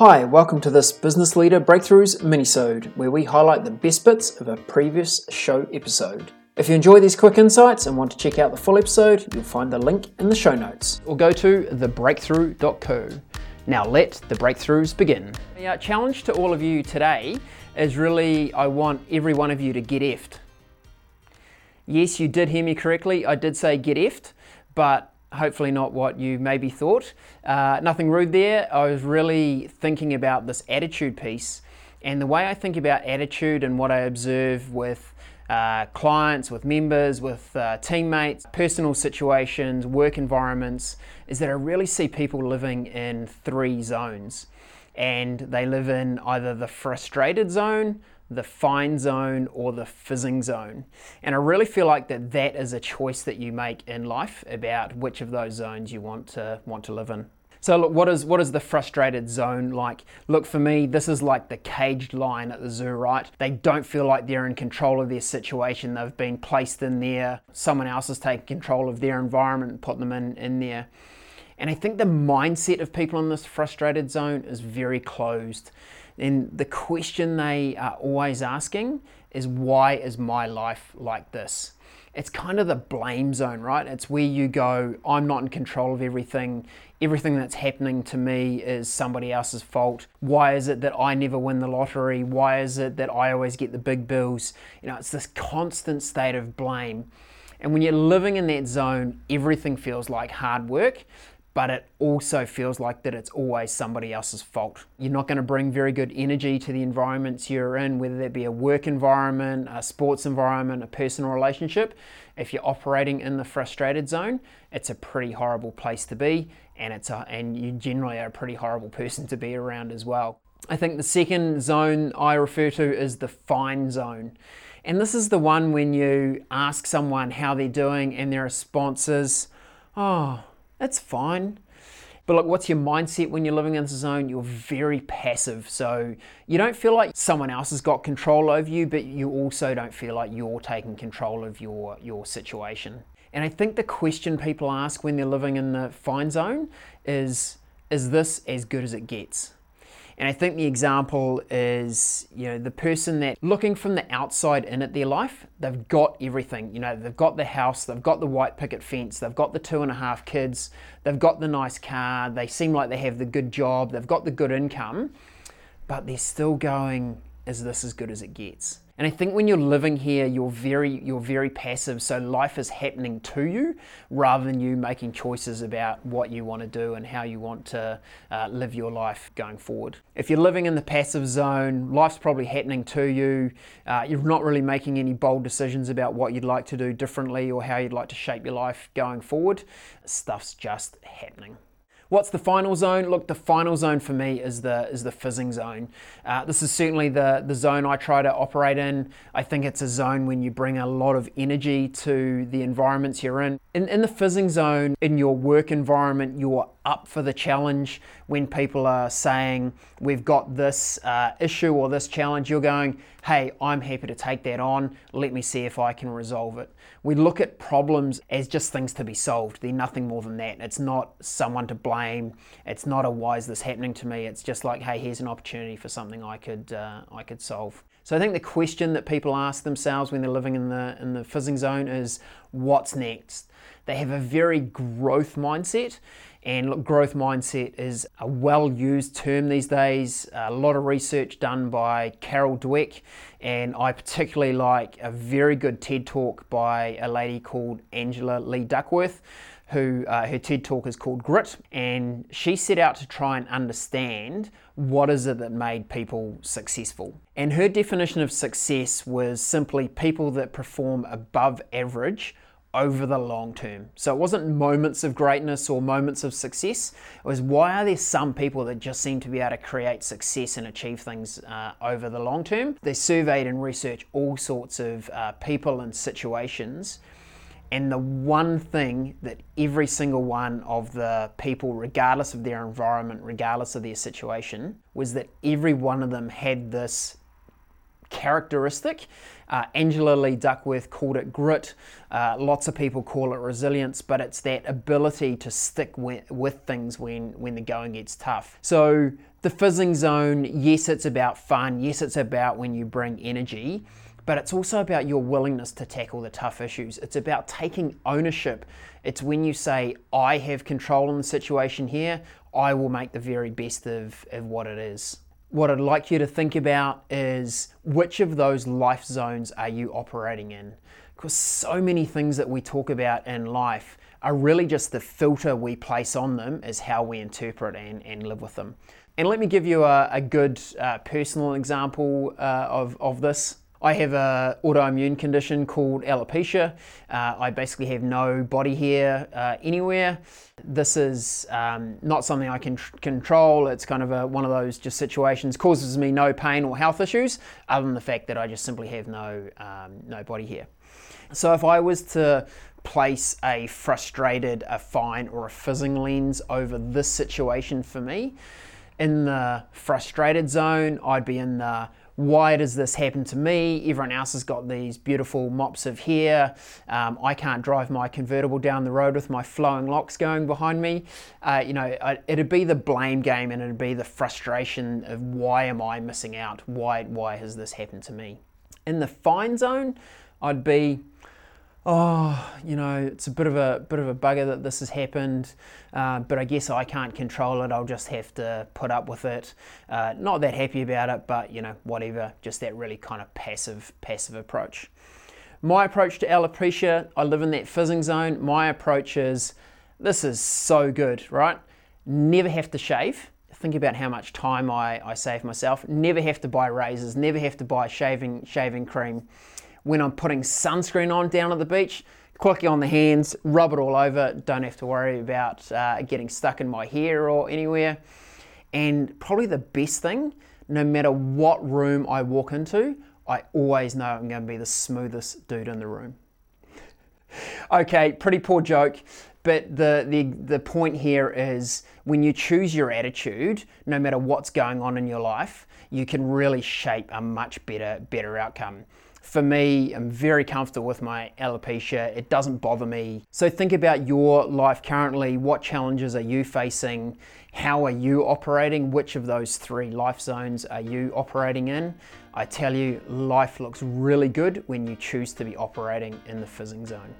Hi, welcome to this Business Leader Breakthroughs minisode, where we highlight the best bits of a previous show episode. If you enjoy these quick insights and want to check out the full episode, you'll find the link in the show notes. Or go to thebreakthrough.co. Now let the breakthroughs begin. The uh, challenge to all of you today is really I want every one of you to get effed. Yes, you did hear me correctly. I did say get effed, but hopefully not what you maybe thought. Uh, nothing rude there. I was really thinking about this attitude piece. And the way I think about attitude and what I observe with uh, clients, with members, with uh, teammates, personal situations, work environments, is that I really see people living in three zones. And they live in either the frustrated zone, the fine zone or the fizzing zone. And I really feel like that that is a choice that you make in life about which of those zones you want to want to live in. So look, what is what is the frustrated zone like? Look for me, this is like the caged lion at the zoo, right? They don't feel like they're in control of their situation. They've been placed in there. Someone else has taken control of their environment and put them in, in there. And I think the mindset of people in this frustrated zone is very closed. And the question they are always asking is, why is my life like this? It's kind of the blame zone, right? It's where you go, I'm not in control of everything. Everything that's happening to me is somebody else's fault. Why is it that I never win the lottery? Why is it that I always get the big bills? You know, it's this constant state of blame. And when you're living in that zone, everything feels like hard work but it also feels like that it's always somebody else's fault. You're not going to bring very good energy to the environments you're in, whether that be a work environment, a sports environment, a personal relationship. If you're operating in the frustrated zone, it's a pretty horrible place to be, and it's a, and you generally are a pretty horrible person to be around as well. I think the second zone I refer to is the fine zone. And this is the one when you ask someone how they're doing and their response is, oh, that's fine. But look, what's your mindset when you're living in the zone? You're very passive. So you don't feel like someone else has got control over you, but you also don't feel like you're taking control of your, your situation. And I think the question people ask when they're living in the fine zone is is this as good as it gets? And I think the example is, you know, the person that looking from the outside in at their life, they've got everything. You know, they've got the house, they've got the white picket fence, they've got the two and a half kids, they've got the nice car, they seem like they have the good job, they've got the good income, but they're still going, is this as good as it gets? And I think when you're living here, you're very you're very passive. So life is happening to you rather than you making choices about what you want to do and how you want to uh, live your life going forward. If you're living in the passive zone, life's probably happening to you. Uh, you're not really making any bold decisions about what you'd like to do differently or how you'd like to shape your life going forward. Stuff's just happening. What's the final zone? Look, the final zone for me is the is the fizzing zone. Uh, this is certainly the the zone I try to operate in. I think it's a zone when you bring a lot of energy to the environments you're in. In, in the fizzing zone, in your work environment, you're up for the challenge. When people are saying we've got this uh, issue or this challenge, you're going, hey, I'm happy to take that on. Let me see if I can resolve it. We look at problems as just things to be solved. They're nothing more than that. It's not someone to blame. It's not a why is this happening to me. It's just like, hey, here's an opportunity for something I could uh, I could solve. So I think the question that people ask themselves when they're living in the in the fizzing zone is, what's next? They have a very growth mindset. And look, growth mindset is a well used term these days. A lot of research done by Carol Dweck, and I particularly like a very good TED talk by a lady called Angela Lee Duckworth, who uh, her TED talk is called Grit, and she set out to try and understand what is it that made people successful. And her definition of success was simply people that perform above average over the long term. So it wasn't moments of greatness or moments of success. It was why are there some people that just seem to be able to create success and achieve things uh, over the long term? They surveyed and researched all sorts of uh, people and situations. And the one thing that every single one of the people, regardless of their environment, regardless of their situation, was that every one of them had this characteristic. Uh, Angela Lee Duckworth called it grit. Uh, lots of people call it resilience, but it's that ability to stick with, with things when, when the going gets tough. So, the fizzing zone, yes, it's about fun. Yes, it's about when you bring energy but it's also about your willingness to tackle the tough issues. It's about taking ownership. It's when you say, I have control in the situation here, I will make the very best of, of what it is. What I'd like you to think about is which of those life zones are you operating in? Because so many things that we talk about in life are really just the filter we place on them, is how we interpret and, and live with them. And let me give you a, a good uh, personal example uh, of, of this. I have an autoimmune condition called alopecia. Uh, I basically have no body hair uh, anywhere. This is um, not something I can tr- control. It's kind of a, one of those just situations causes me no pain or health issues, other than the fact that I just simply have no um, no body hair. So if I was to place a frustrated, a fine, or a fizzing lens over this situation for me, in the frustrated zone, I'd be in the why does this happen to me? Everyone else has got these beautiful mops of hair. Um, I can't drive my convertible down the road with my flowing locks going behind me. Uh, you know, it'd be the blame game and it'd be the frustration of why am I missing out? Why, why has this happened to me? In the fine zone, I'd be oh, you know, it's a bit of a bit of a bugger that this has happened, uh, but I guess I can't control it. I'll just have to put up with it. Uh, not that happy about it, but you know, whatever. Just that really kind of passive passive approach. My approach to alopecia, I live in that fizzing zone. My approach is, this is so good, right? Never have to shave. Think about how much time I, I save myself. Never have to buy razors. Never have to buy shaving shaving cream when I'm putting sunscreen on down at the beach, quickly on the hands, rub it all over, don't have to worry about uh, getting stuck in my hair or anywhere. And probably the best thing, no matter what room I walk into, I always know I'm going to be the smoothest dude in the room. okay, pretty poor joke, but the, the, the point here is when you choose your attitude, no matter what's going on in your life, you can really shape a much better, better outcome. For me, I'm very comfortable with my alopecia. It doesn't bother me. So think about your life currently. What challenges are you facing? How are you operating? Which of those three life zones are you operating in? I tell you, life looks really good when you choose to be operating in the fizzing zone.